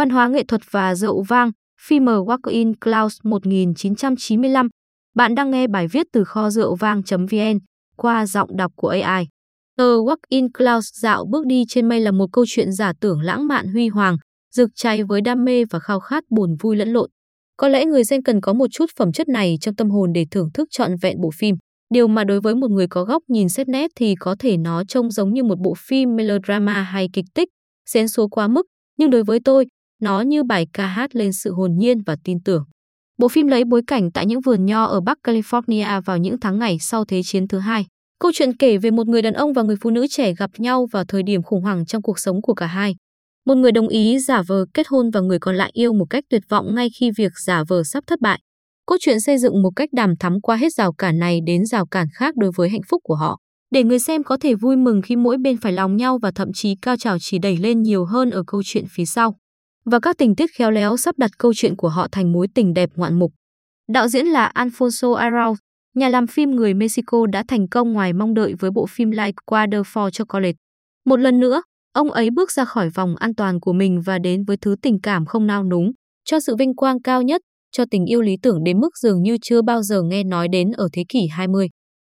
Văn hóa nghệ thuật và rượu vang, phim Walk in Clouds 1995. Bạn đang nghe bài viết từ kho rượu vang.vn qua giọng đọc của AI. The Walk in Clouds dạo bước đi trên mây là một câu chuyện giả tưởng lãng mạn huy hoàng, rực cháy với đam mê và khao khát buồn vui lẫn lộn. Có lẽ người xem cần có một chút phẩm chất này trong tâm hồn để thưởng thức trọn vẹn bộ phim. Điều mà đối với một người có góc nhìn xét nét thì có thể nó trông giống như một bộ phim melodrama hay kịch tích, xén số quá mức, nhưng đối với tôi, nó như bài ca hát lên sự hồn nhiên và tin tưởng. Bộ phim lấy bối cảnh tại những vườn nho ở Bắc California vào những tháng ngày sau Thế chiến thứ hai. Câu chuyện kể về một người đàn ông và người phụ nữ trẻ gặp nhau vào thời điểm khủng hoảng trong cuộc sống của cả hai. Một người đồng ý giả vờ kết hôn và người còn lại yêu một cách tuyệt vọng ngay khi việc giả vờ sắp thất bại. Câu chuyện xây dựng một cách đàm thắm qua hết rào cản này đến rào cản khác đối với hạnh phúc của họ. Để người xem có thể vui mừng khi mỗi bên phải lòng nhau và thậm chí cao trào chỉ đẩy lên nhiều hơn ở câu chuyện phía sau. Và các tình tiết khéo léo sắp đặt câu chuyện của họ thành mối tình đẹp ngoạn mục. Đạo diễn là Alfonso Arau, nhà làm phim người Mexico đã thành công ngoài mong đợi với bộ phim Like Water for Chocolate. Một lần nữa, ông ấy bước ra khỏi vòng an toàn của mình và đến với thứ tình cảm không nao núng, cho sự vinh quang cao nhất, cho tình yêu lý tưởng đến mức dường như chưa bao giờ nghe nói đến ở thế kỷ 20.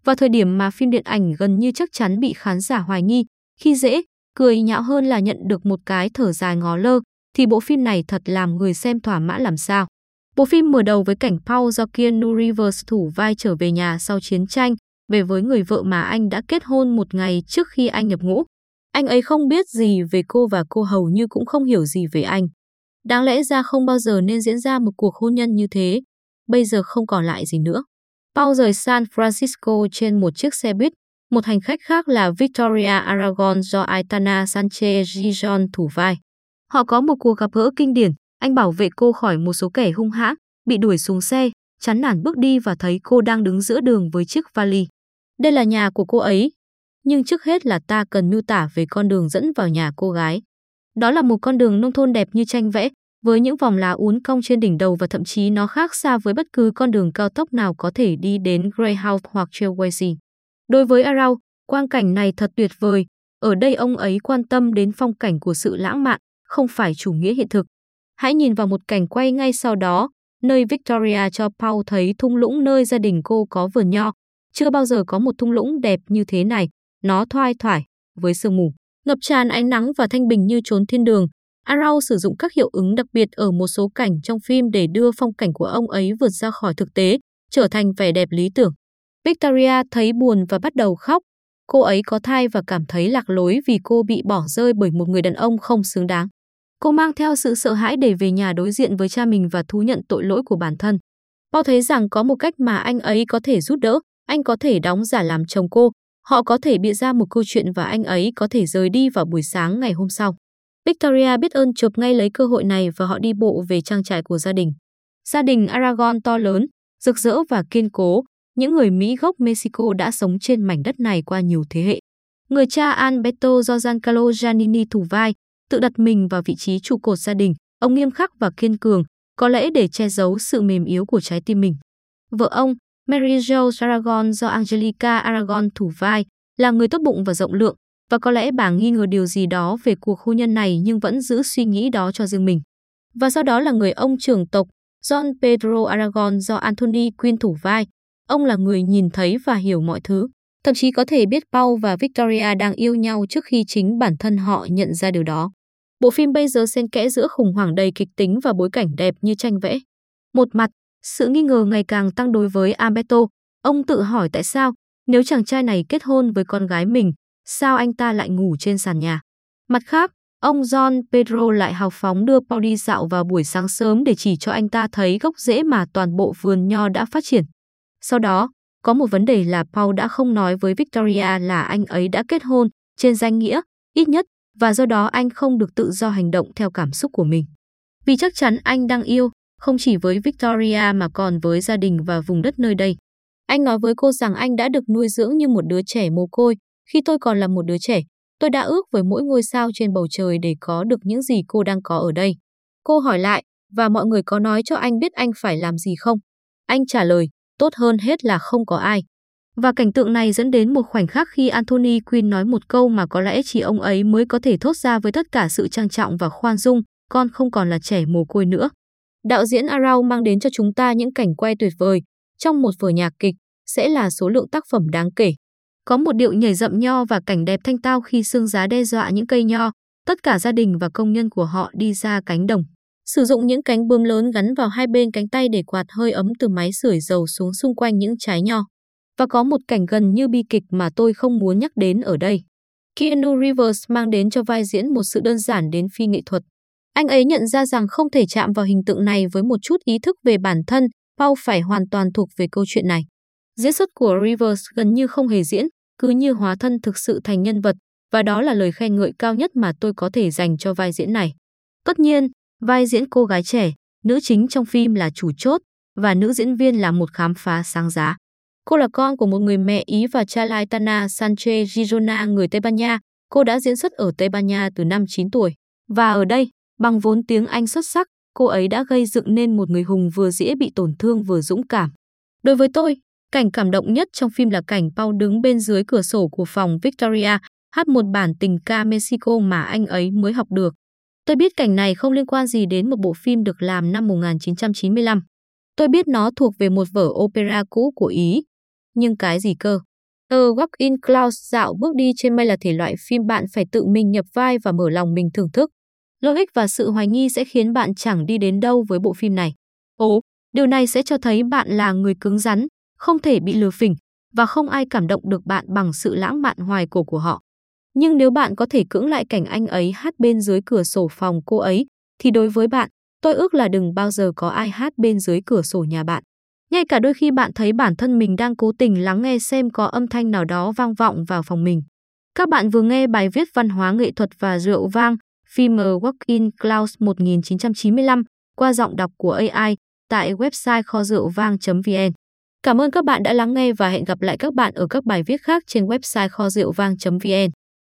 Vào thời điểm mà phim điện ảnh gần như chắc chắn bị khán giả hoài nghi, khi dễ, cười nhạo hơn là nhận được một cái thở dài ngó lơ, thì bộ phim này thật làm người xem thỏa mãn làm sao. Bộ phim mở đầu với cảnh Paul do Keanu Reeves thủ vai trở về nhà sau chiến tranh, về với người vợ mà anh đã kết hôn một ngày trước khi anh nhập ngũ. Anh ấy không biết gì về cô và cô hầu như cũng không hiểu gì về anh. Đáng lẽ ra không bao giờ nên diễn ra một cuộc hôn nhân như thế. Bây giờ không còn lại gì nữa. Paul rời San Francisco trên một chiếc xe buýt. Một hành khách khác là Victoria Aragon do Aitana Sanchez Gijon thủ vai. Họ có một cuộc gặp gỡ kinh điển. Anh bảo vệ cô khỏi một số kẻ hung hãn, bị đuổi xuống xe, chán nản bước đi và thấy cô đang đứng giữa đường với chiếc vali. Đây là nhà của cô ấy. Nhưng trước hết là ta cần miêu tả về con đường dẫn vào nhà cô gái. Đó là một con đường nông thôn đẹp như tranh vẽ, với những vòng lá uốn cong trên đỉnh đầu và thậm chí nó khác xa với bất cứ con đường cao tốc nào có thể đi đến Greyhound hoặc Trailways. Đối với Arau, quang cảnh này thật tuyệt vời. Ở đây ông ấy quan tâm đến phong cảnh của sự lãng mạn, không phải chủ nghĩa hiện thực. Hãy nhìn vào một cảnh quay ngay sau đó, nơi Victoria cho Paul thấy thung lũng nơi gia đình cô có vườn nho. Chưa bao giờ có một thung lũng đẹp như thế này, nó thoai thoải, với sương mù, ngập tràn ánh nắng và thanh bình như trốn thiên đường. Arau sử dụng các hiệu ứng đặc biệt ở một số cảnh trong phim để đưa phong cảnh của ông ấy vượt ra khỏi thực tế, trở thành vẻ đẹp lý tưởng. Victoria thấy buồn và bắt đầu khóc. Cô ấy có thai và cảm thấy lạc lối vì cô bị bỏ rơi bởi một người đàn ông không xứng đáng. Cô mang theo sự sợ hãi để về nhà đối diện với cha mình và thú nhận tội lỗi của bản thân. Paul thấy rằng có một cách mà anh ấy có thể giúp đỡ, anh có thể đóng giả làm chồng cô, họ có thể bịa ra một câu chuyện và anh ấy có thể rời đi vào buổi sáng ngày hôm sau. Victoria biết ơn chụp ngay lấy cơ hội này và họ đi bộ về trang trại của gia đình. Gia đình Aragon to lớn, rực rỡ và kiên cố, những người Mỹ gốc Mexico đã sống trên mảnh đất này qua nhiều thế hệ. Người cha Alberto do Giancarlo Giannini thủ vai, tự đặt mình vào vị trí trụ cột gia đình, ông nghiêm khắc và kiên cường, có lẽ để che giấu sự mềm yếu của trái tim mình. Vợ ông, Mary Jo Aragon do Angelica Aragon thủ vai, là người tốt bụng và rộng lượng, và có lẽ bà nghi ngờ điều gì đó về cuộc hôn nhân này nhưng vẫn giữ suy nghĩ đó cho riêng mình. Và sau đó là người ông trưởng tộc John Pedro Aragon do Anthony Quinn thủ vai. Ông là người nhìn thấy và hiểu mọi thứ, thậm chí có thể biết Paul và Victoria đang yêu nhau trước khi chính bản thân họ nhận ra điều đó. Bộ phim bây giờ xen kẽ giữa khủng hoảng đầy kịch tính và bối cảnh đẹp như tranh vẽ. Một mặt, sự nghi ngờ ngày càng tăng đối với Alberto. Ông tự hỏi tại sao, nếu chàng trai này kết hôn với con gái mình, sao anh ta lại ngủ trên sàn nhà? Mặt khác, ông John Pedro lại hào phóng đưa Paul đi dạo vào buổi sáng sớm để chỉ cho anh ta thấy gốc rễ mà toàn bộ vườn nho đã phát triển. Sau đó, có một vấn đề là Paul đã không nói với Victoria là anh ấy đã kết hôn, trên danh nghĩa, ít nhất, và do đó anh không được tự do hành động theo cảm xúc của mình. Vì chắc chắn anh đang yêu, không chỉ với Victoria mà còn với gia đình và vùng đất nơi đây. Anh nói với cô rằng anh đã được nuôi dưỡng như một đứa trẻ mồ côi, khi tôi còn là một đứa trẻ, tôi đã ước với mỗi ngôi sao trên bầu trời để có được những gì cô đang có ở đây. Cô hỏi lại, và mọi người có nói cho anh biết anh phải làm gì không? Anh trả lời, tốt hơn hết là không có ai. Và cảnh tượng này dẫn đến một khoảnh khắc khi Anthony Quinn nói một câu mà có lẽ chỉ ông ấy mới có thể thốt ra với tất cả sự trang trọng và khoan dung. con không còn là trẻ mồ côi nữa. Đạo diễn Arau mang đến cho chúng ta những cảnh quay tuyệt vời. Trong một vở nhạc kịch, sẽ là số lượng tác phẩm đáng kể. Có một điệu nhảy rậm nho và cảnh đẹp thanh tao khi sương giá đe dọa những cây nho. Tất cả gia đình và công nhân của họ đi ra cánh đồng. Sử dụng những cánh bướm lớn gắn vào hai bên cánh tay để quạt hơi ấm từ máy sưởi dầu xuống xung quanh những trái nho. Và có một cảnh gần như bi kịch mà tôi không muốn nhắc đến ở đây. Keanu Reeves mang đến cho vai diễn một sự đơn giản đến phi nghệ thuật. Anh ấy nhận ra rằng không thể chạm vào hình tượng này với một chút ý thức về bản thân, Paul phải hoàn toàn thuộc về câu chuyện này. Diễn xuất của Rivers gần như không hề diễn, cứ như hóa thân thực sự thành nhân vật, và đó là lời khen ngợi cao nhất mà tôi có thể dành cho vai diễn này. Tất nhiên, vai diễn cô gái trẻ, nữ chính trong phim là chủ chốt, và nữ diễn viên là một khám phá sáng giá. Cô là con của một người mẹ Ý và cha Laitana Sanchez Girona người Tây Ban Nha. Cô đã diễn xuất ở Tây Ban Nha từ năm 9 tuổi. Và ở đây, bằng vốn tiếng Anh xuất sắc, cô ấy đã gây dựng nên một người hùng vừa dễ bị tổn thương vừa dũng cảm. Đối với tôi, cảnh cảm động nhất trong phim là cảnh Paul đứng bên dưới cửa sổ của phòng Victoria, hát một bản tình ca Mexico mà anh ấy mới học được. Tôi biết cảnh này không liên quan gì đến một bộ phim được làm năm 1995. Tôi biết nó thuộc về một vở opera cũ của Ý. Nhưng cái gì cơ? The Walk in Clouds dạo bước đi trên mây là thể loại phim bạn phải tự mình nhập vai và mở lòng mình thưởng thức. Logic và sự hoài nghi sẽ khiến bạn chẳng đi đến đâu với bộ phim này. Ồ, điều này sẽ cho thấy bạn là người cứng rắn, không thể bị lừa phỉnh và không ai cảm động được bạn bằng sự lãng mạn hoài cổ của họ. Nhưng nếu bạn có thể cưỡng lại cảnh anh ấy hát bên dưới cửa sổ phòng cô ấy, thì đối với bạn, tôi ước là đừng bao giờ có ai hát bên dưới cửa sổ nhà bạn. Ngay cả đôi khi bạn thấy bản thân mình đang cố tình lắng nghe xem có âm thanh nào đó vang vọng vào phòng mình. Các bạn vừa nghe bài viết văn hóa nghệ thuật và rượu vang, phim Walk-in Clouds 1995 qua giọng đọc của AI tại website kho rượu vang.vn. Cảm ơn các bạn đã lắng nghe và hẹn gặp lại các bạn ở các bài viết khác trên website kho rượu vang.vn.